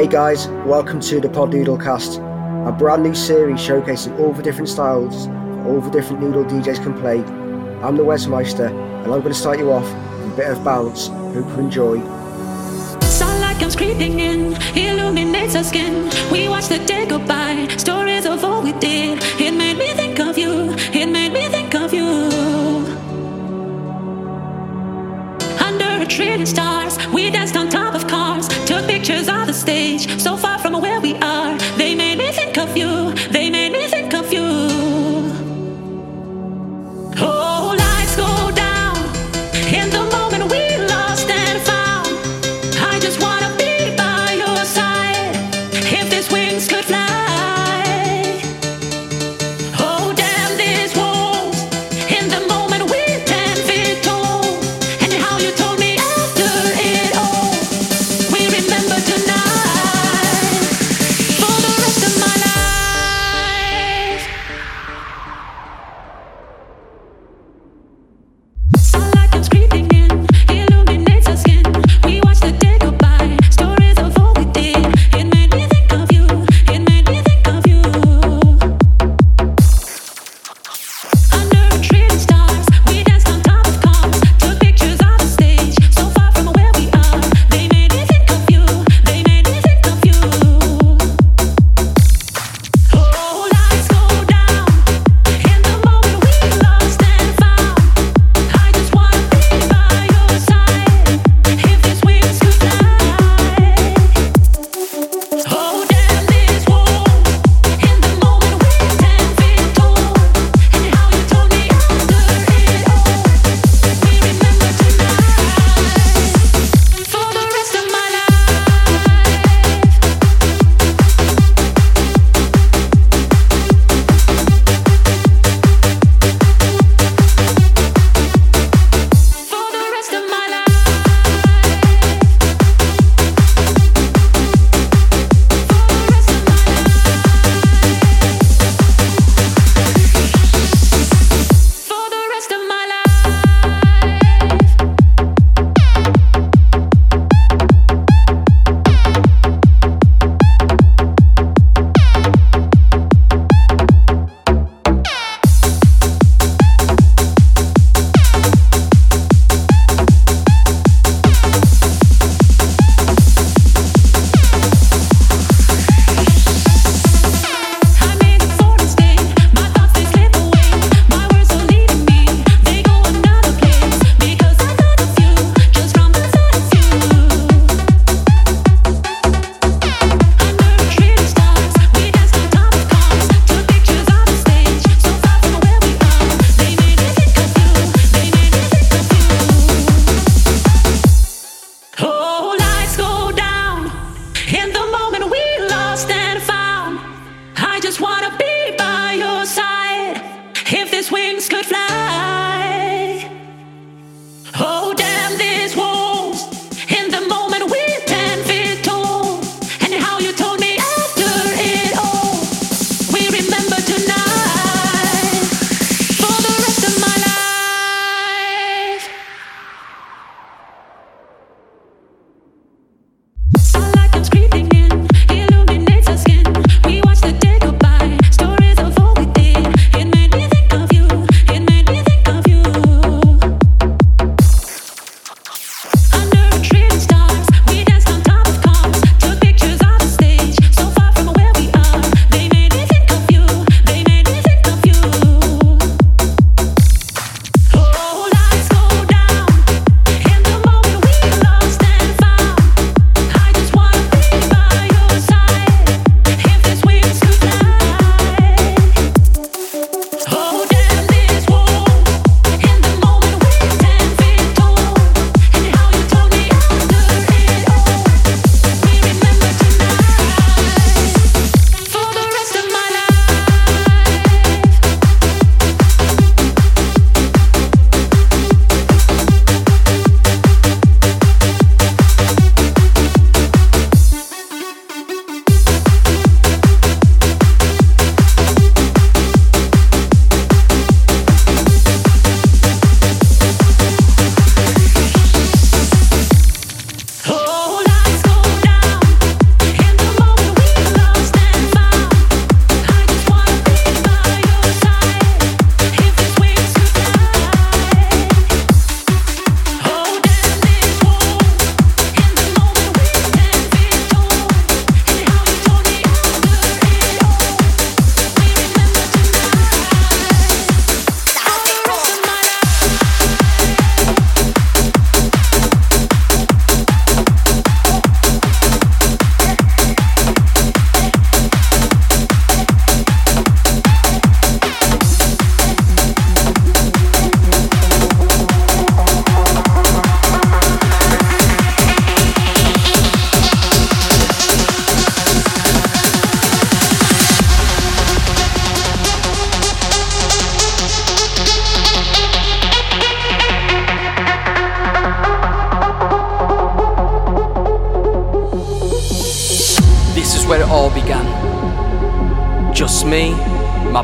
Hey guys, welcome to the Pod Noodle Cast, a brand new series showcasing all the different styles all the different noodle DJs can play. I'm the Wesmeister, and I'm going to start you off with a bit of bounce. Hope you enjoy. Sunlight comes creeping in, illuminates our skin. We watch the day go by, stories of all we did. It made me think of you, it made me think of you. Under a trillion stars, we danced on top of change. So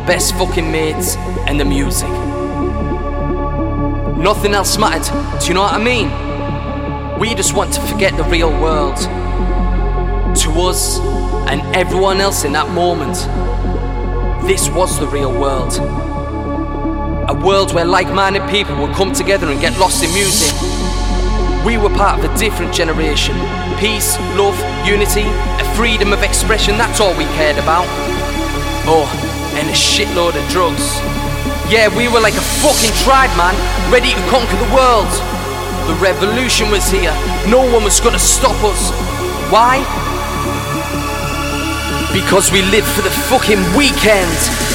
Best fucking mates, and the music. Nothing else mattered, do you know what I mean? We just want to forget the real world. To us and everyone else in that moment, this was the real world. A world where like minded people would come together and get lost in music. We were part of a different generation. Peace, love, unity, a freedom of expression, that's all we cared about. Oh, and a shitload of drugs. Yeah, we were like a fucking tribe, man, ready to conquer the world. The revolution was here, no one was gonna stop us. Why? Because we live for the fucking weekend.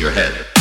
your head.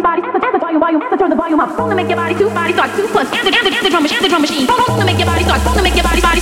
body, body, body, body, volume, volume, turn the volume up. Phone to make your body two, body start two plus. And the, and the, and the drum machine, and the drum machine. Phone to make your body start. Phone to make your body, body.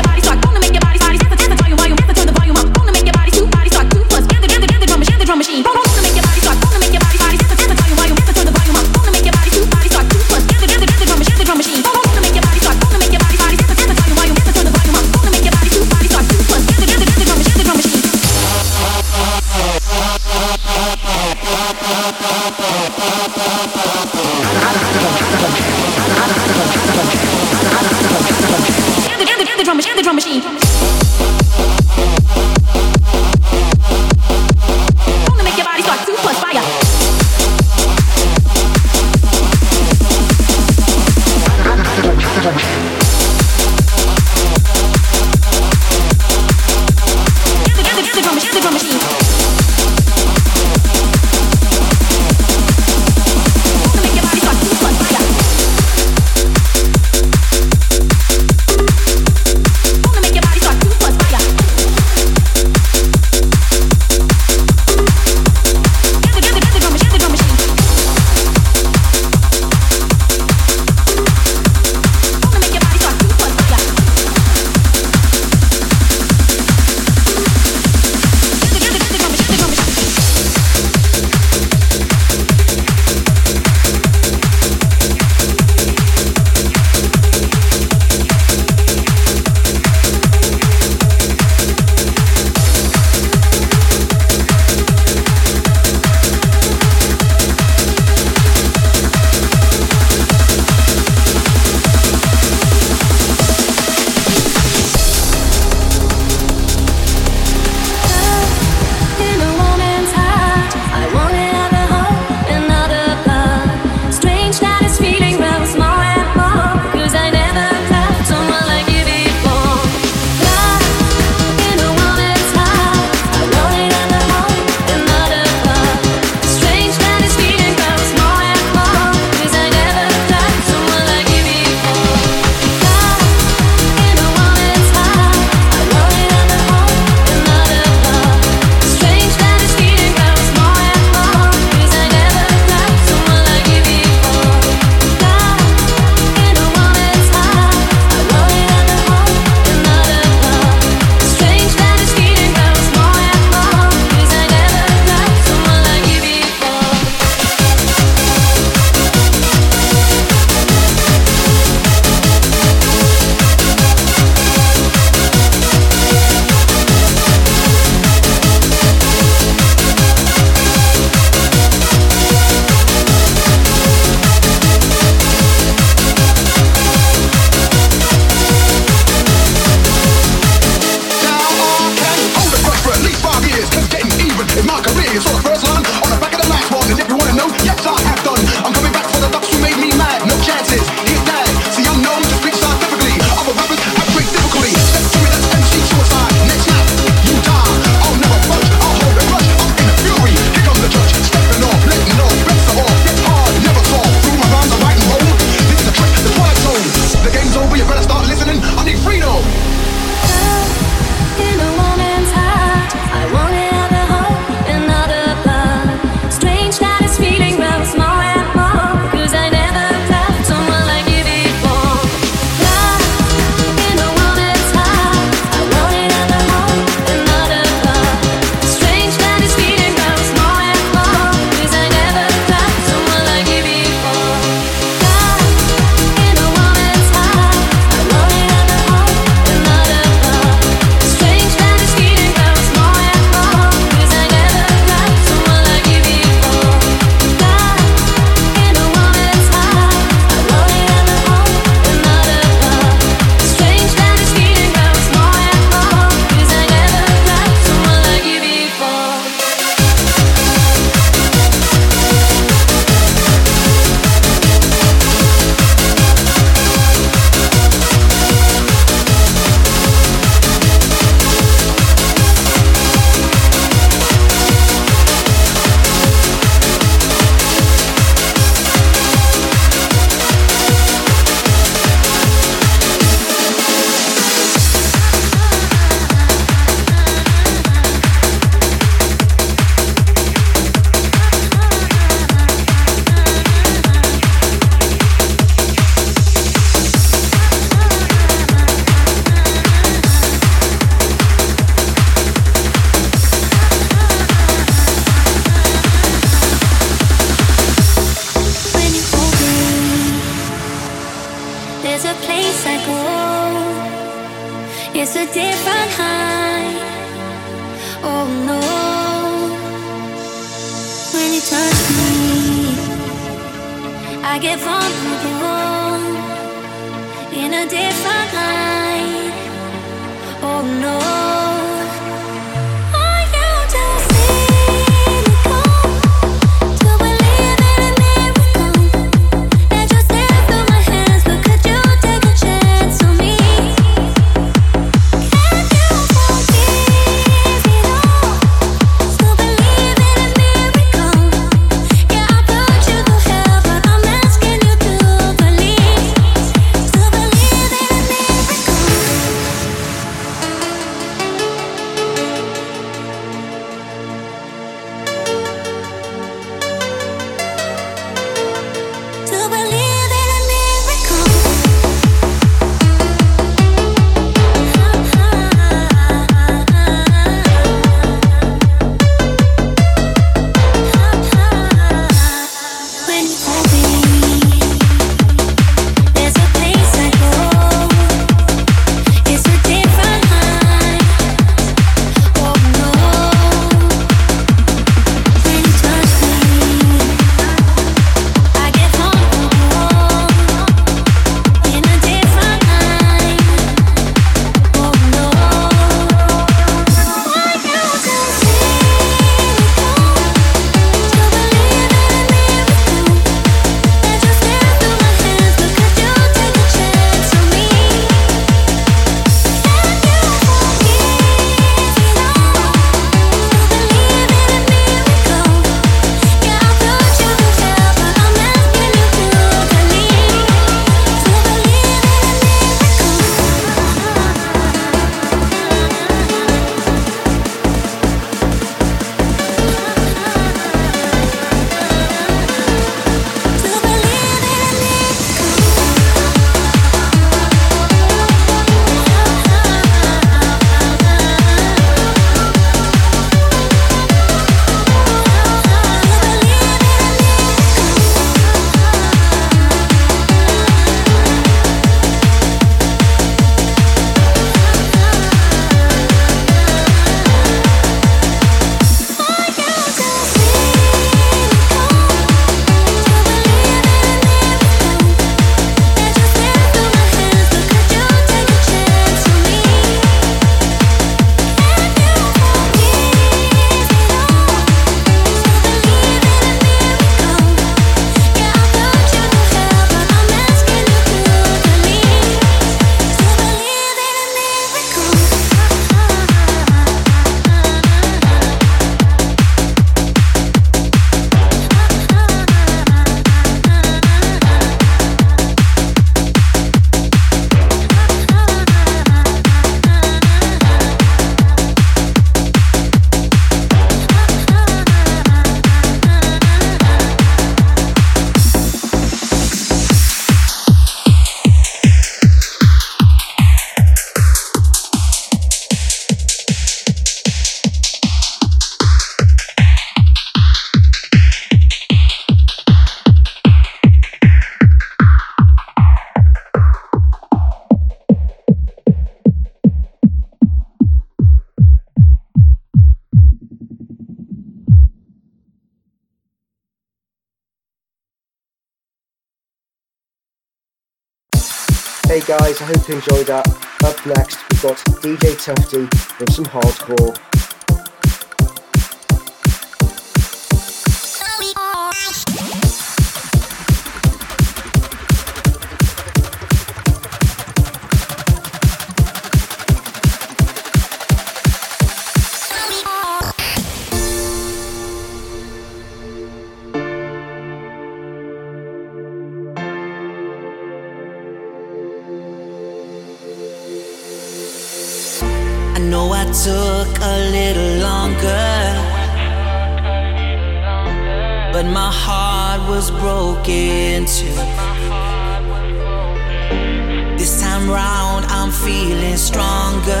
getting stronger.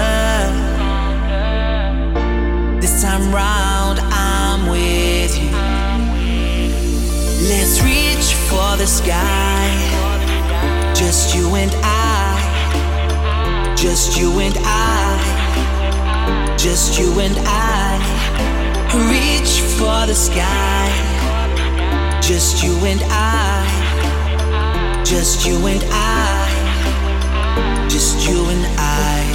This time round, I'm with you. Let's reach for the sky. Just you and I. Just you and I. Just you and I. Reach for the sky. Just you and I. Just you and I you and I.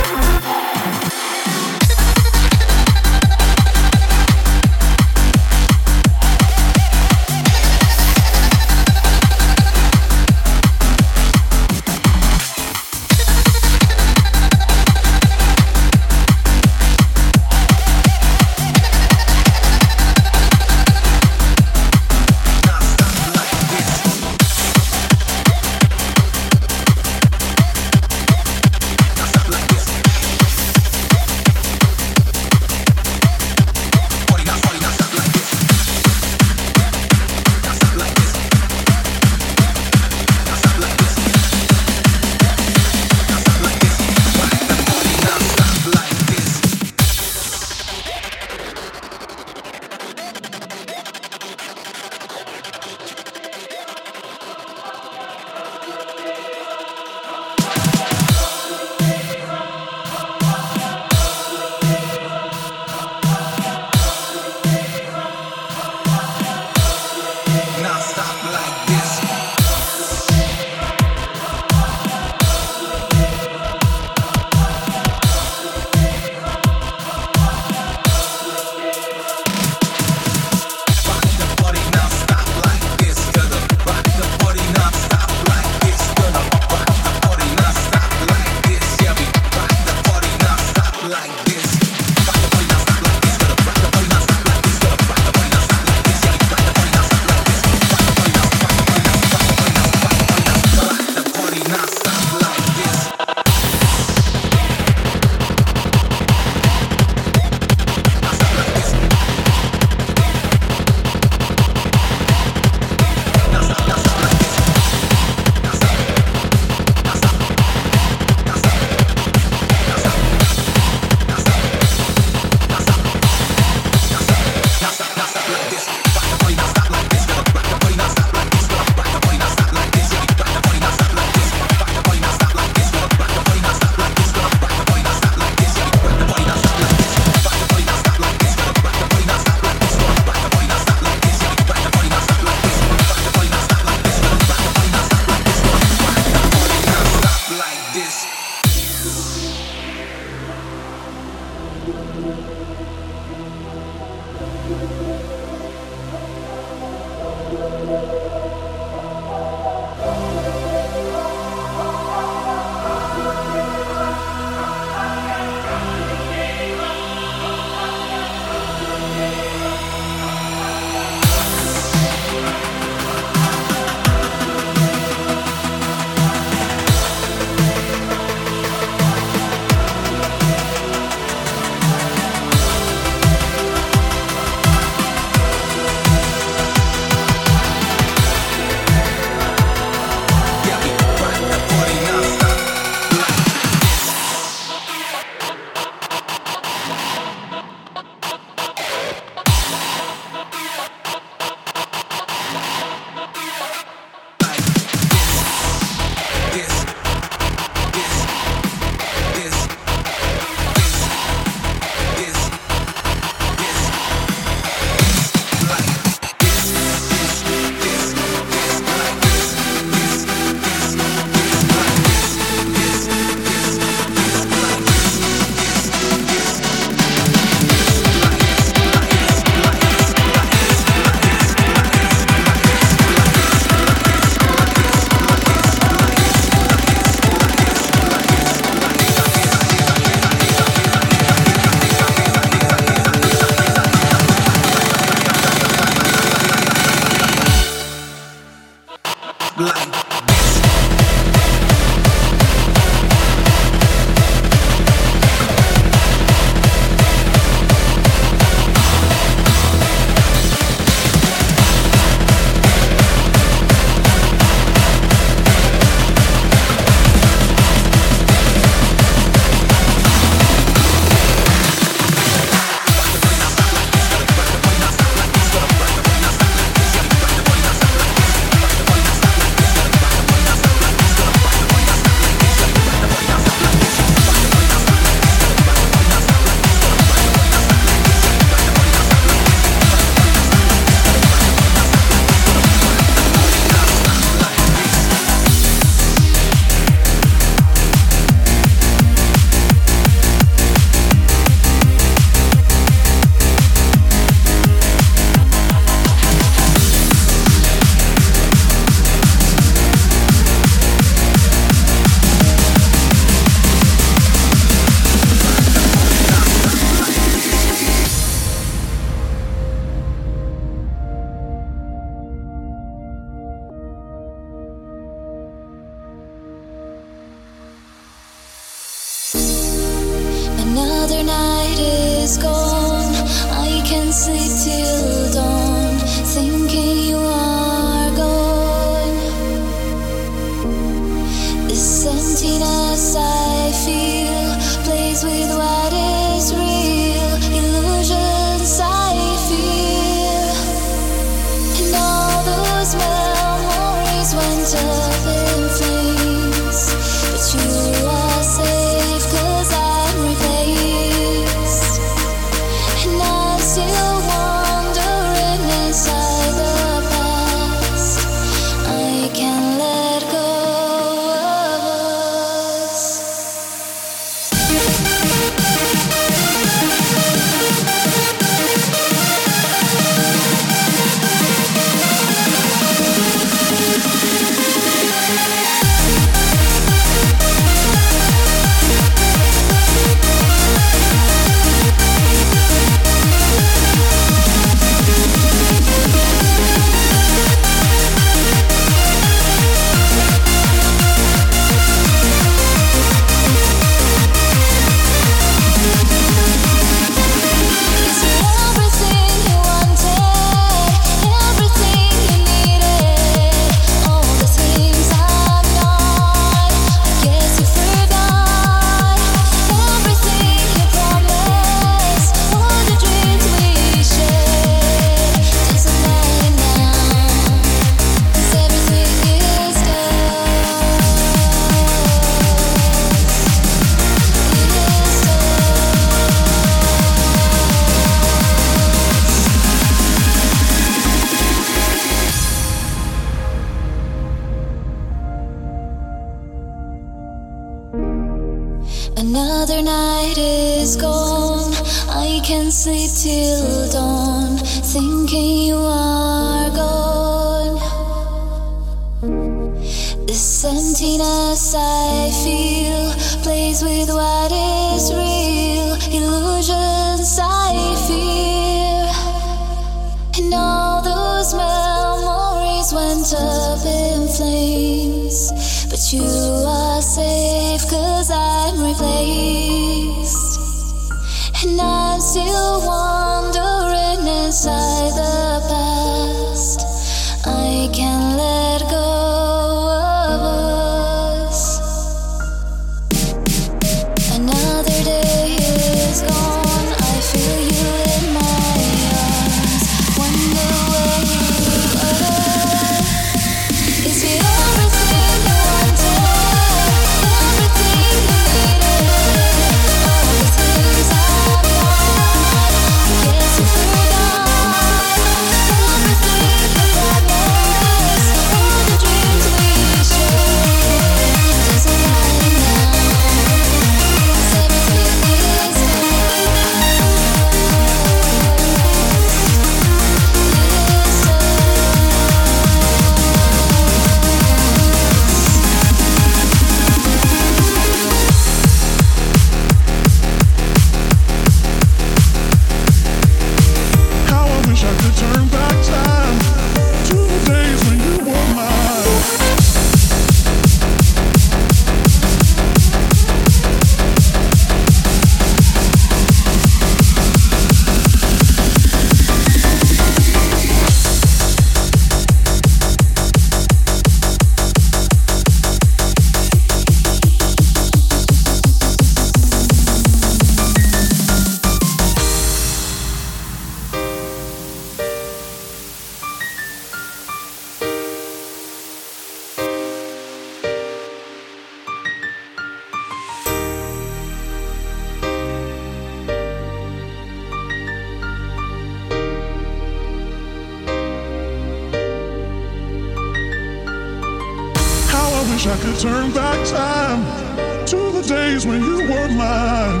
wish I could turn back time to the days when you were mine.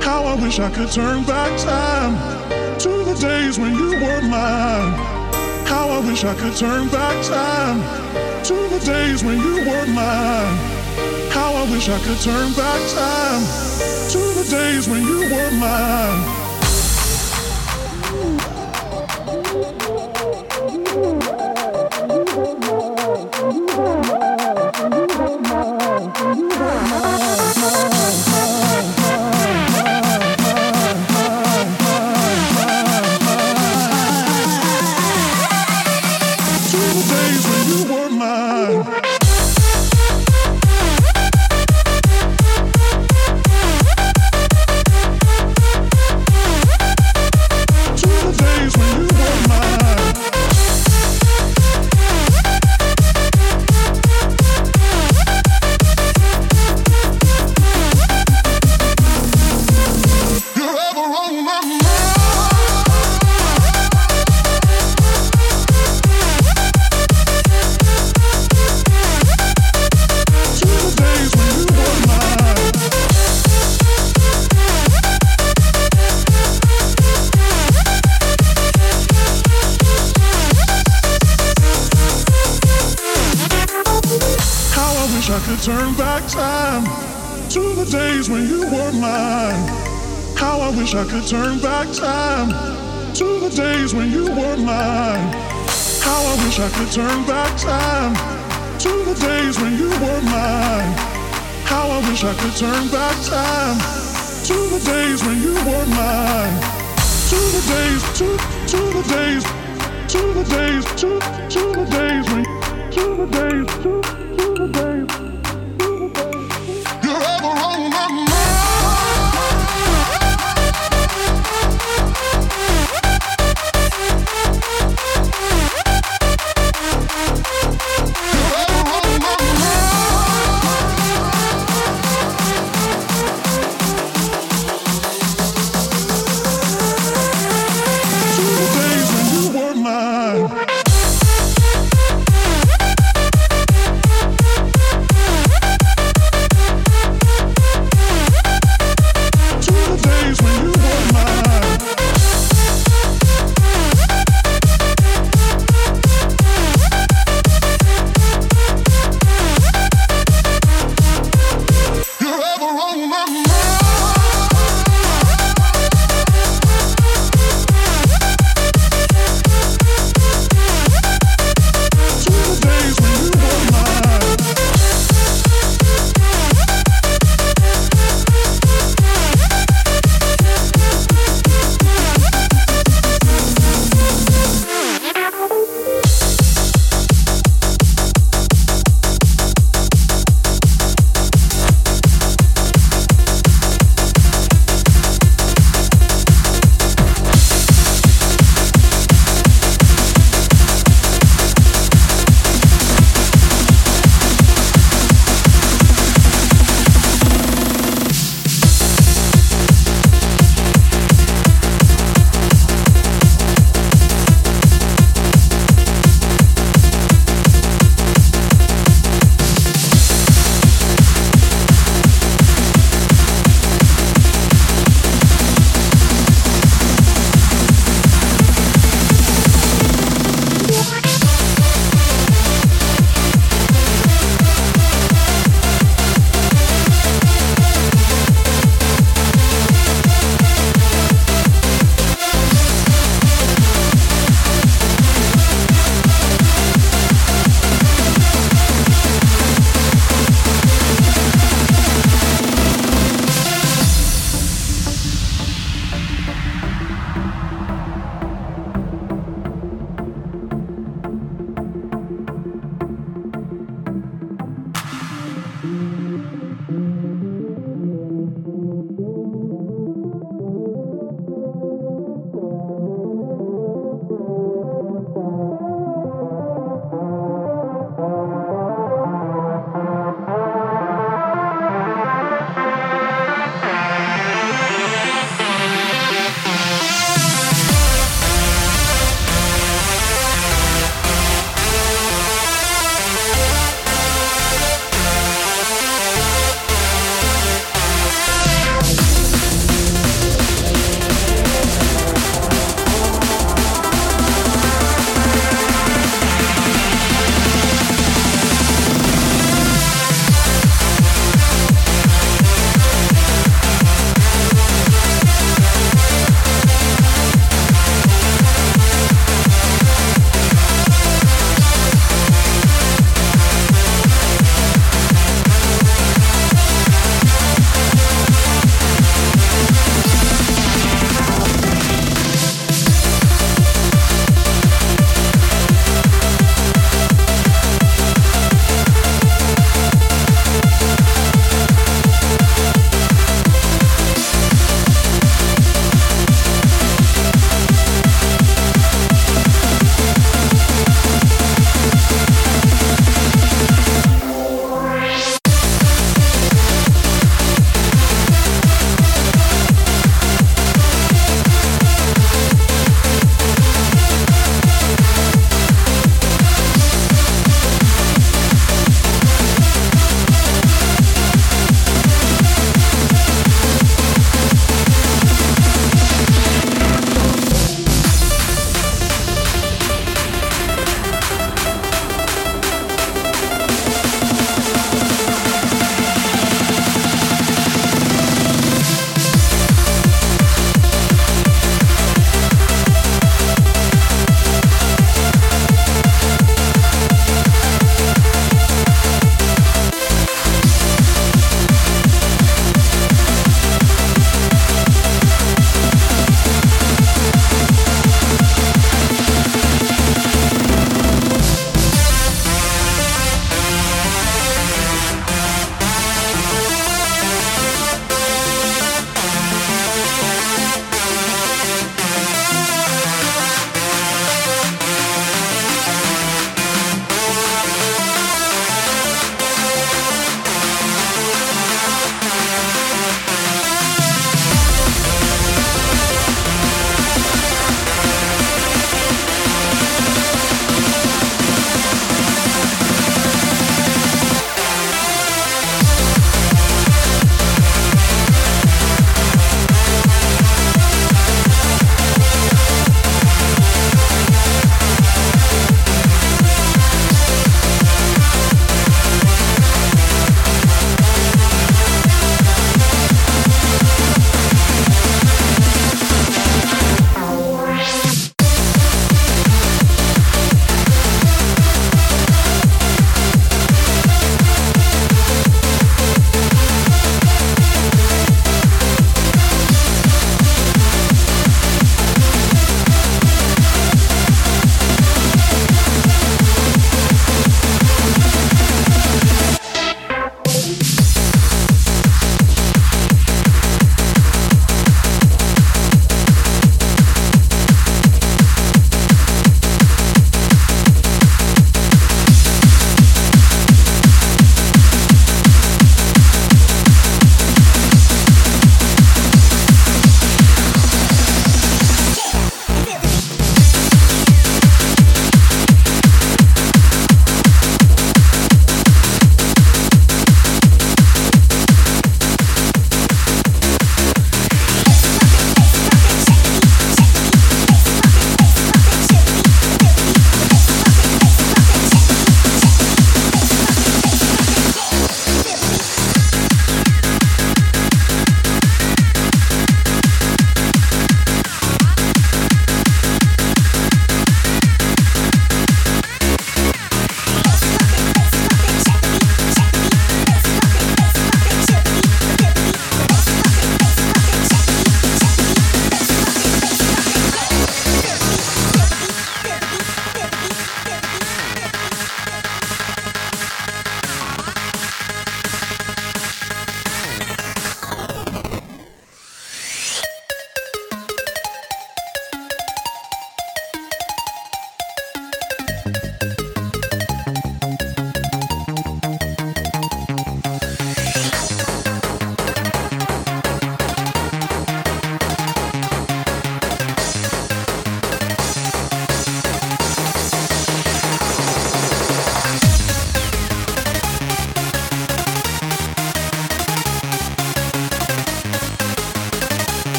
How I wish I could turn back time to the days when you were mine. How I wish I could turn back time to the days when you were mine. How I wish I could turn back time to the days when you were mine. I could turn back time to the days when you were mine. To the days, to, to the days, to the days, to, to the days when, to the days, to, to the days.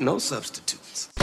No substitutes.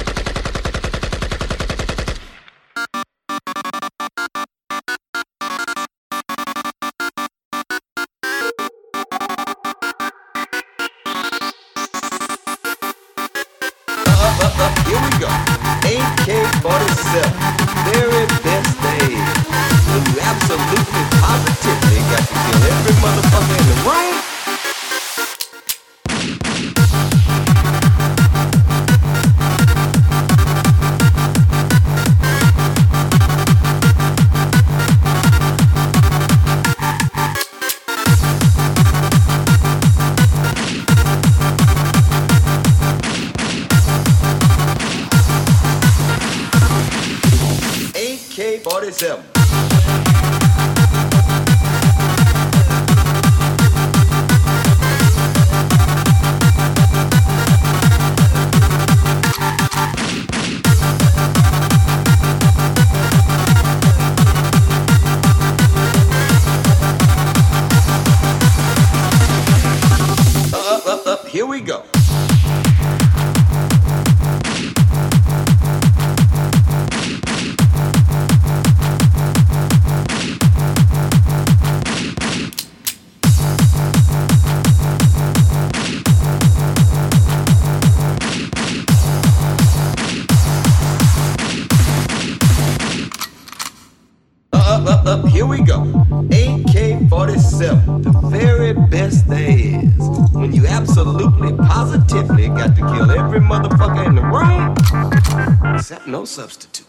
Except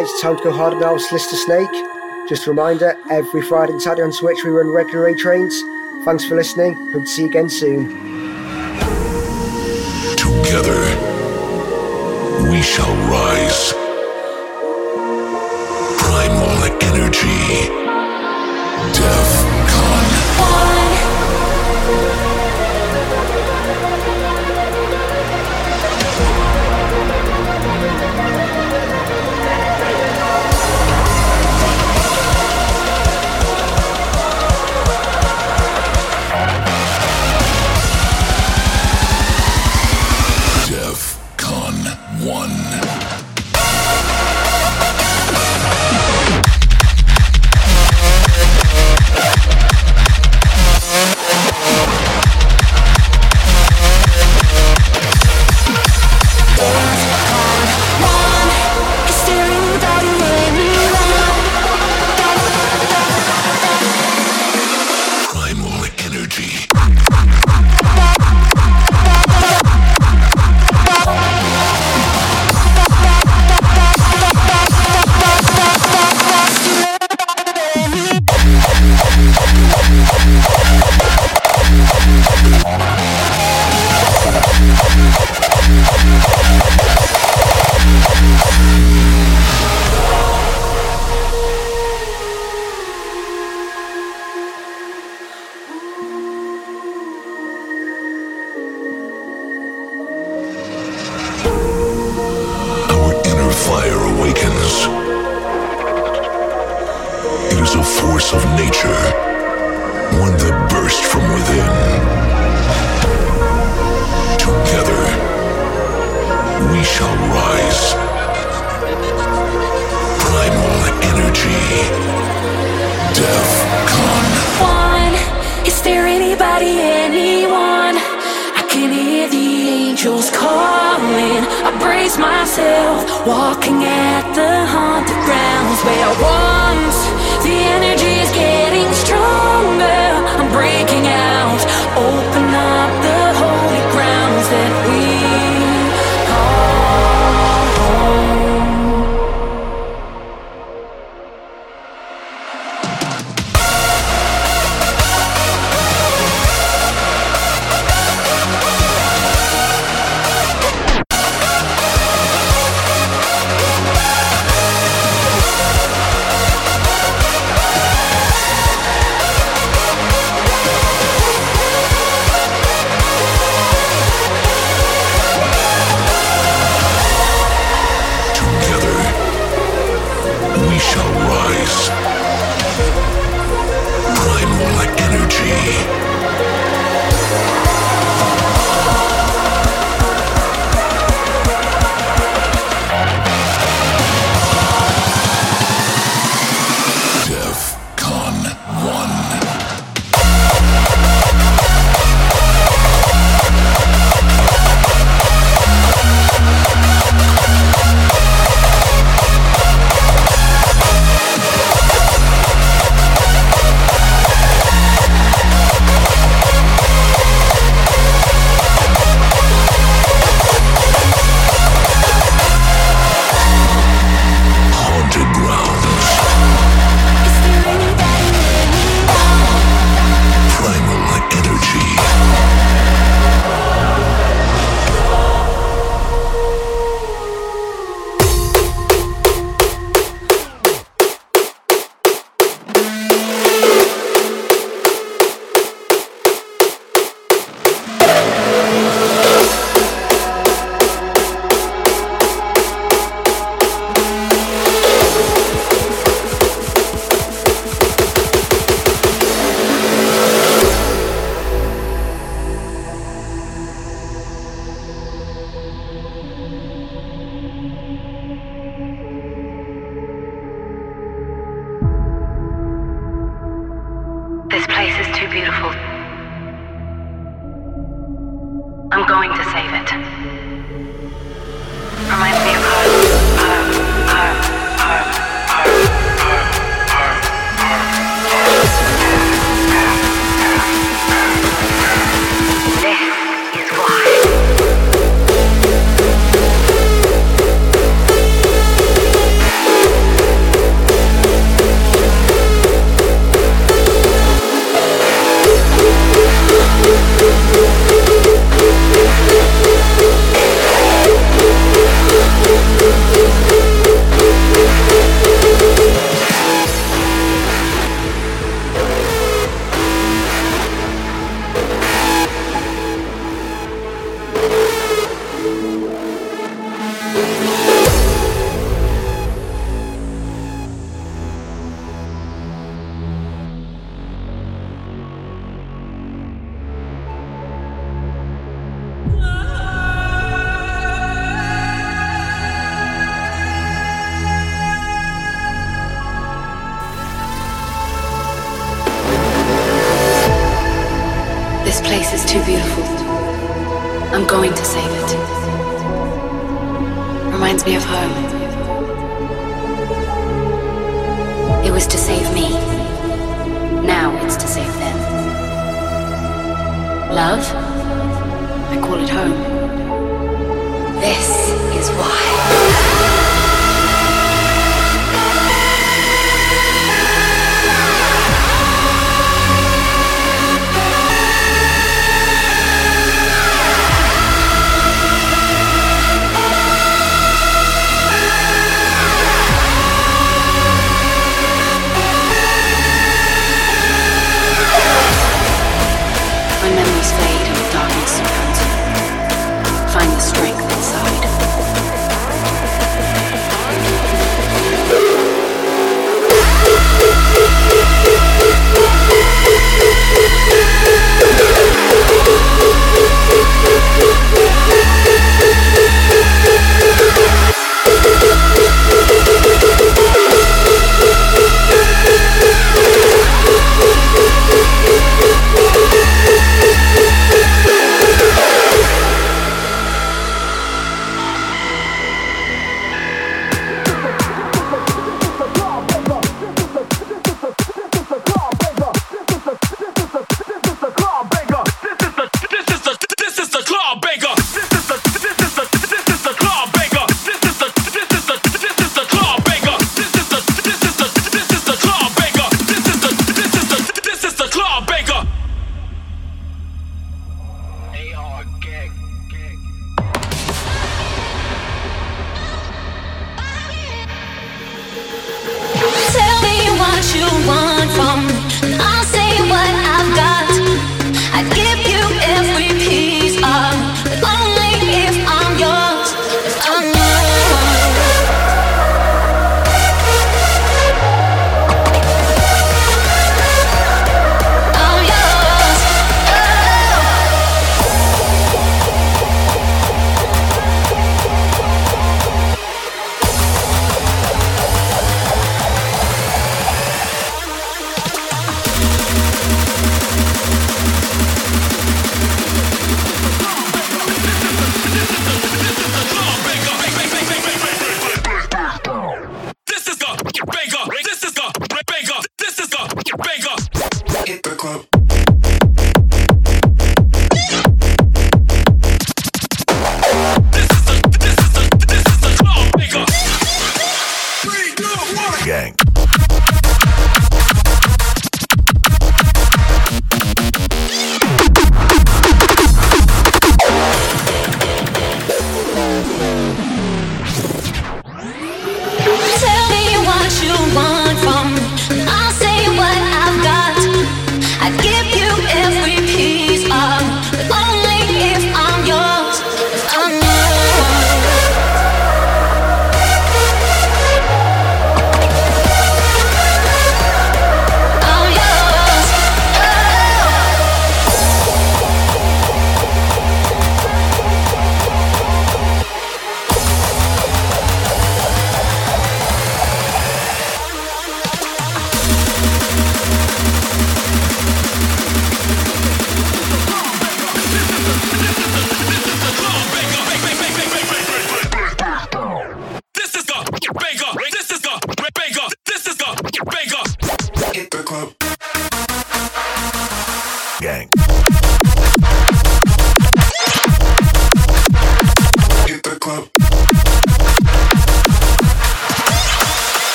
guys, time to go harder now, Slister Snake. Just a reminder, every Friday and Saturday on Twitch we run regular A trains. Thanks for listening. Hope to see you again soon. Together, we shall rise. Primal energy.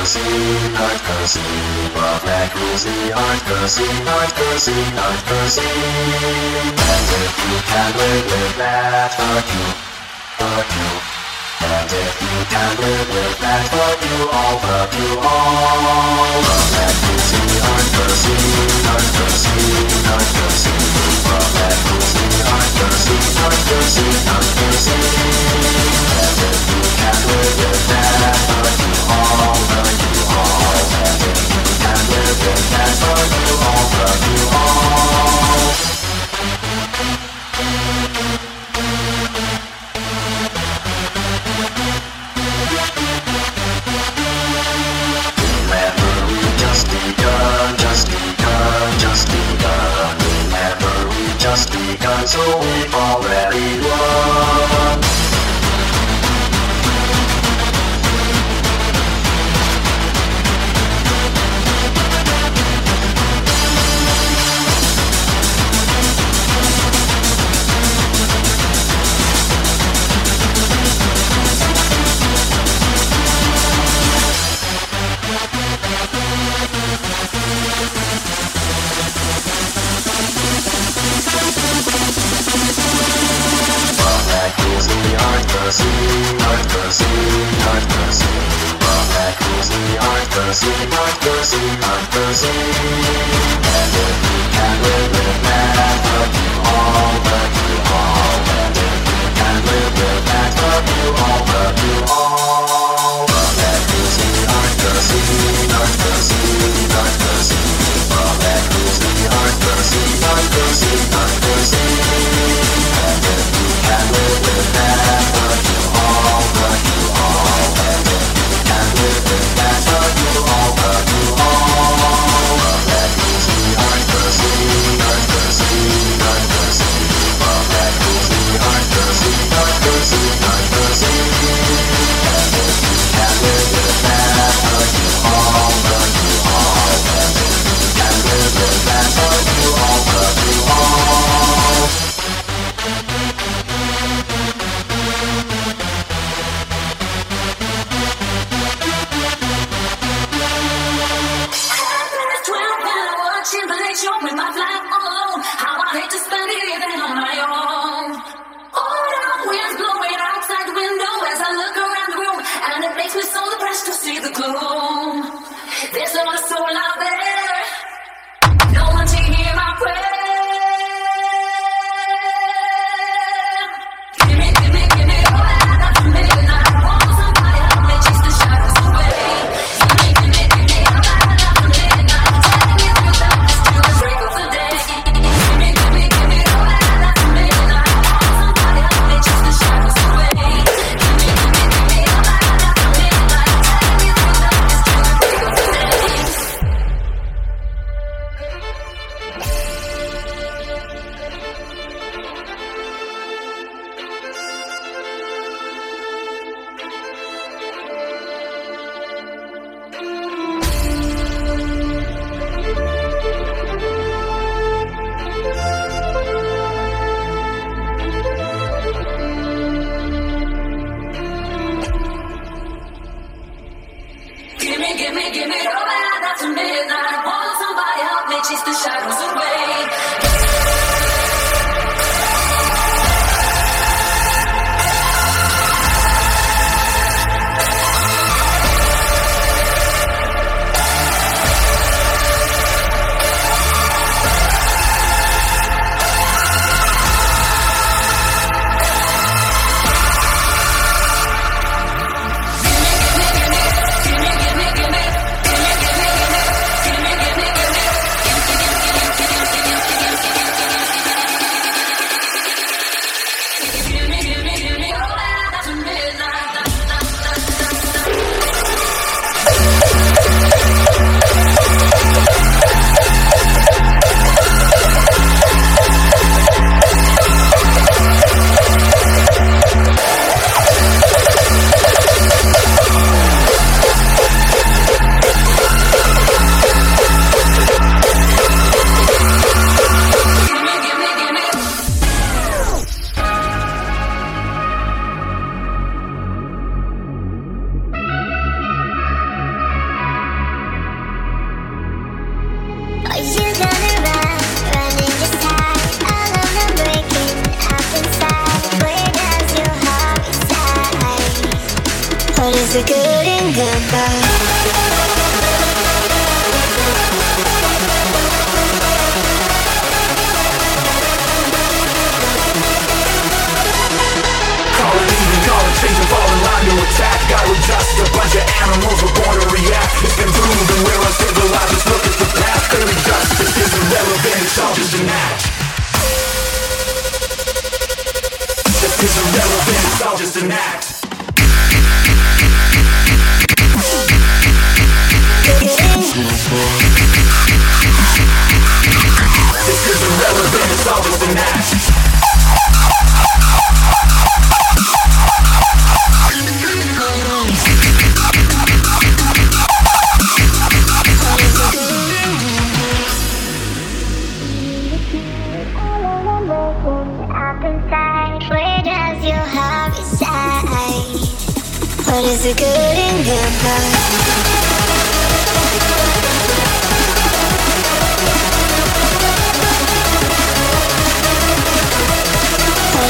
Artkasi, Artkasi, Bavnak Ruzi, Artkasi, Artkasi, Artkasi. And if you can live with that, fuck you, fuck you. And if you can live with that, fuck you all, fuck you all. Bavnak Ruzi, Artkasi, Artkasi, Artkasi. Bavnak Ruzi, Artkasi, Artkasi, Artkasi. And if you can live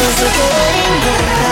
is the good and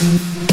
Mm-hmm.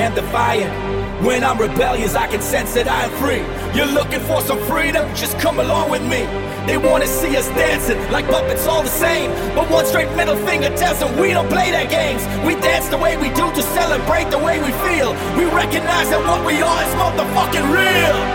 Am defiant. When I'm rebellious, I can sense that I am free. You're looking for some freedom? Just come along with me. They wanna see us dancing like puppets, all the same. But one straight middle finger tells them we don't play their games. We dance the way we do to celebrate the way we feel. We recognize that what we are is motherfucking real.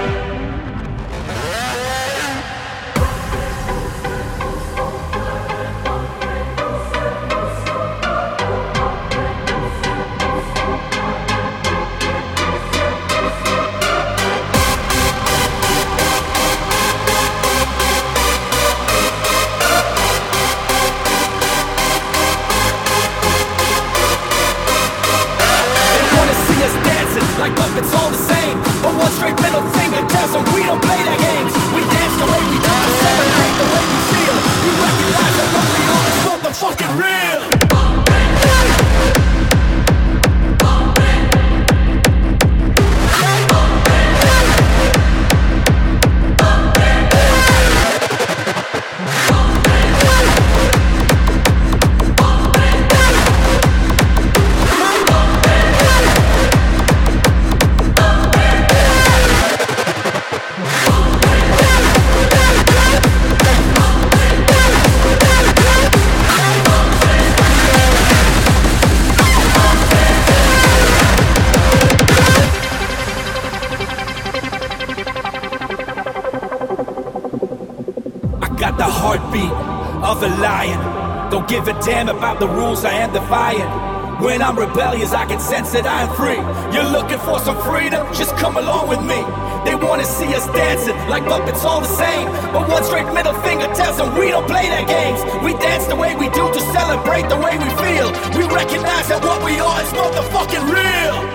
Give a damn about the rules, I am defying. When I'm rebellious, I can sense that I'm free. You're looking for some freedom? Just come along with me. They wanna see us dancing like puppets, all the same. But one straight middle finger tells them we don't play their games. We dance the way we do to celebrate the way we feel. We recognize that what we are is motherfucking real.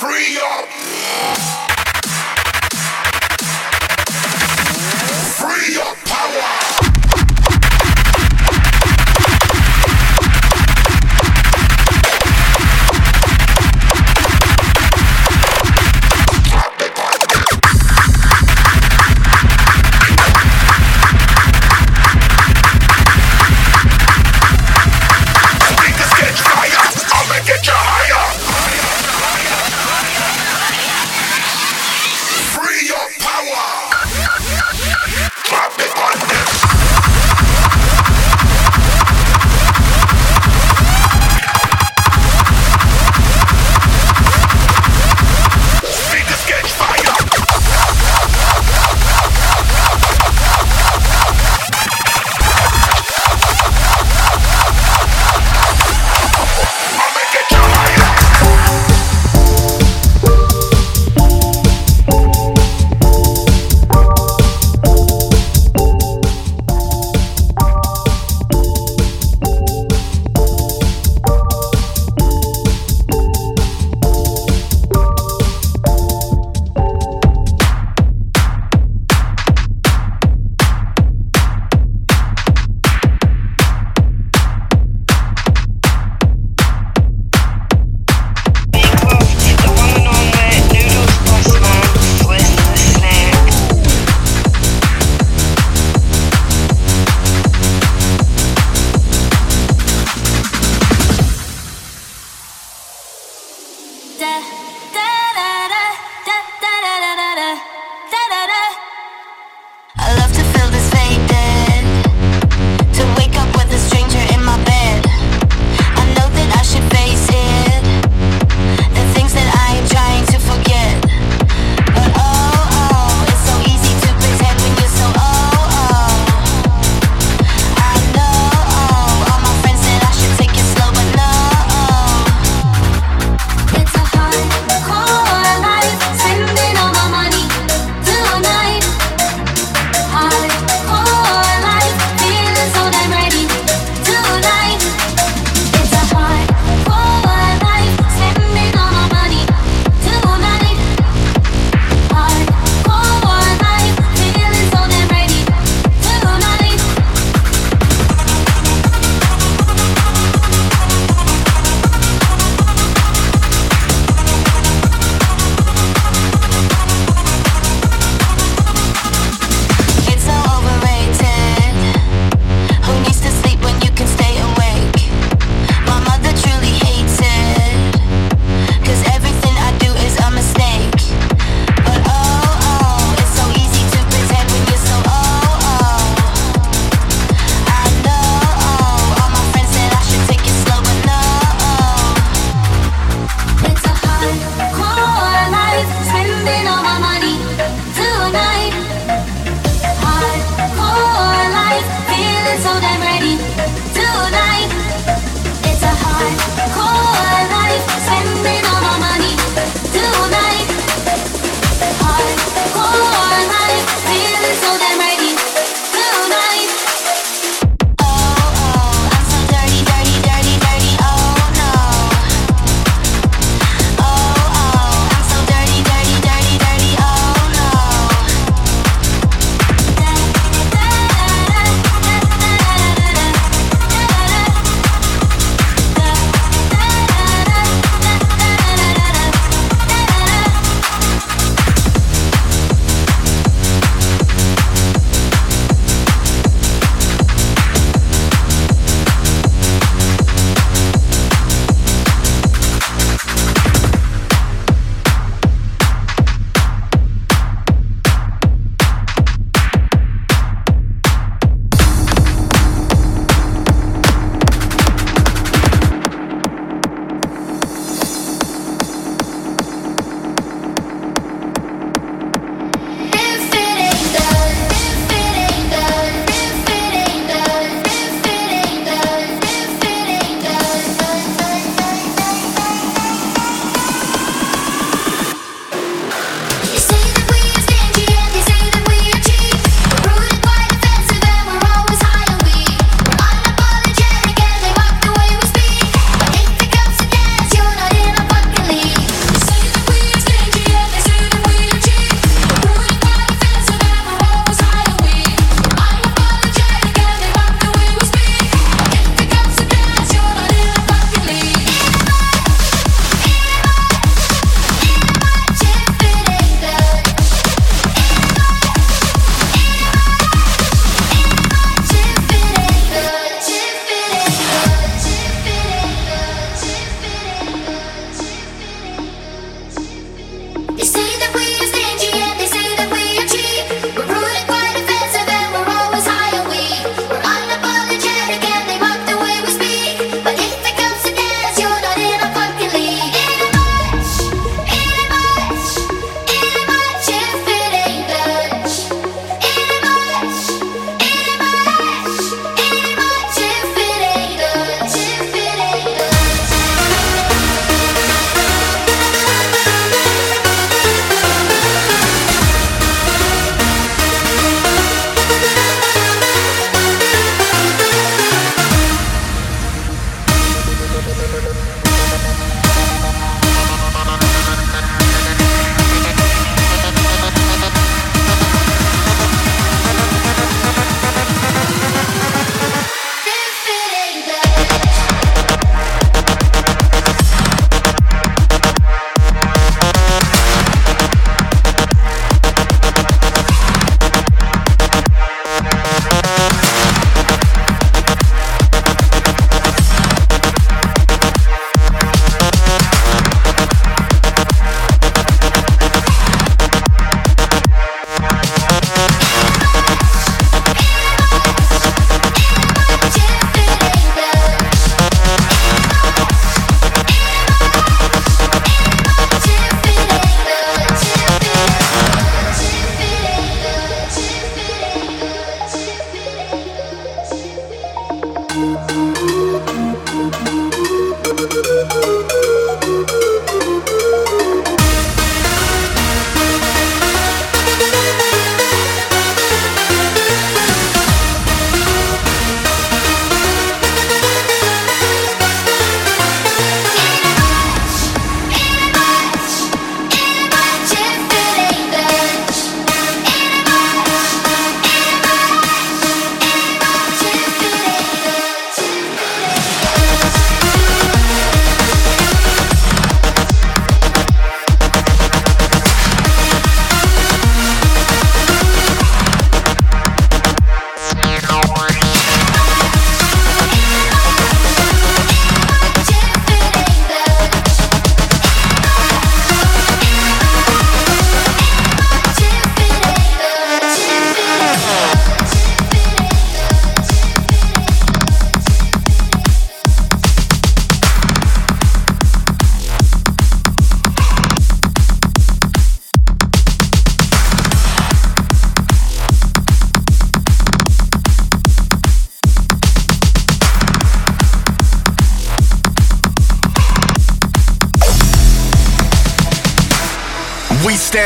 Free up. Free up power.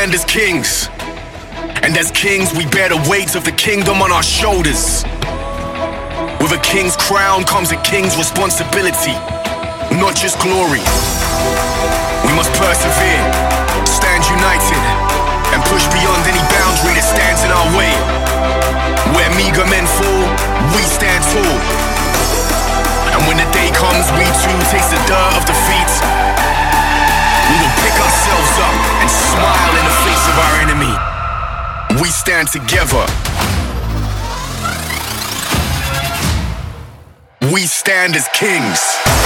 Stand as kings. And as kings, we bear the weight of the kingdom on our shoulders. With a king's crown comes a king's responsibility, not just glory. We must persevere, stand united, and push beyond any boundary that stands in our way. Where meager men fall, we stand tall. And when the day comes, we too taste the dirt of defeat. We will pick ourselves up and smile in the face of our enemy. We stand together. We stand as kings.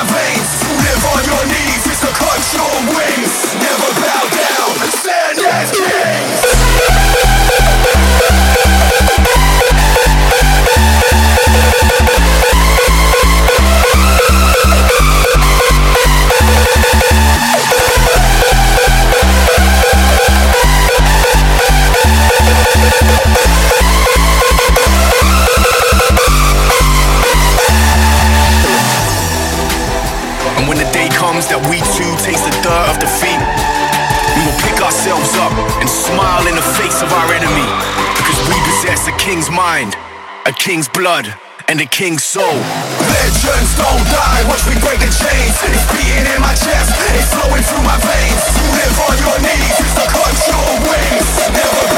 My veins. Live on your knees, it's cut your wings. Never bow we too taste the dirt of defeat, we will pick ourselves up and smile in the face of our enemy. Because we possess a king's mind, a king's blood, and a king's soul. Legends don't die, watch me break the chains It's beating in my chest, it's flowing through my veins You live on your knees, it's to cut your wings Never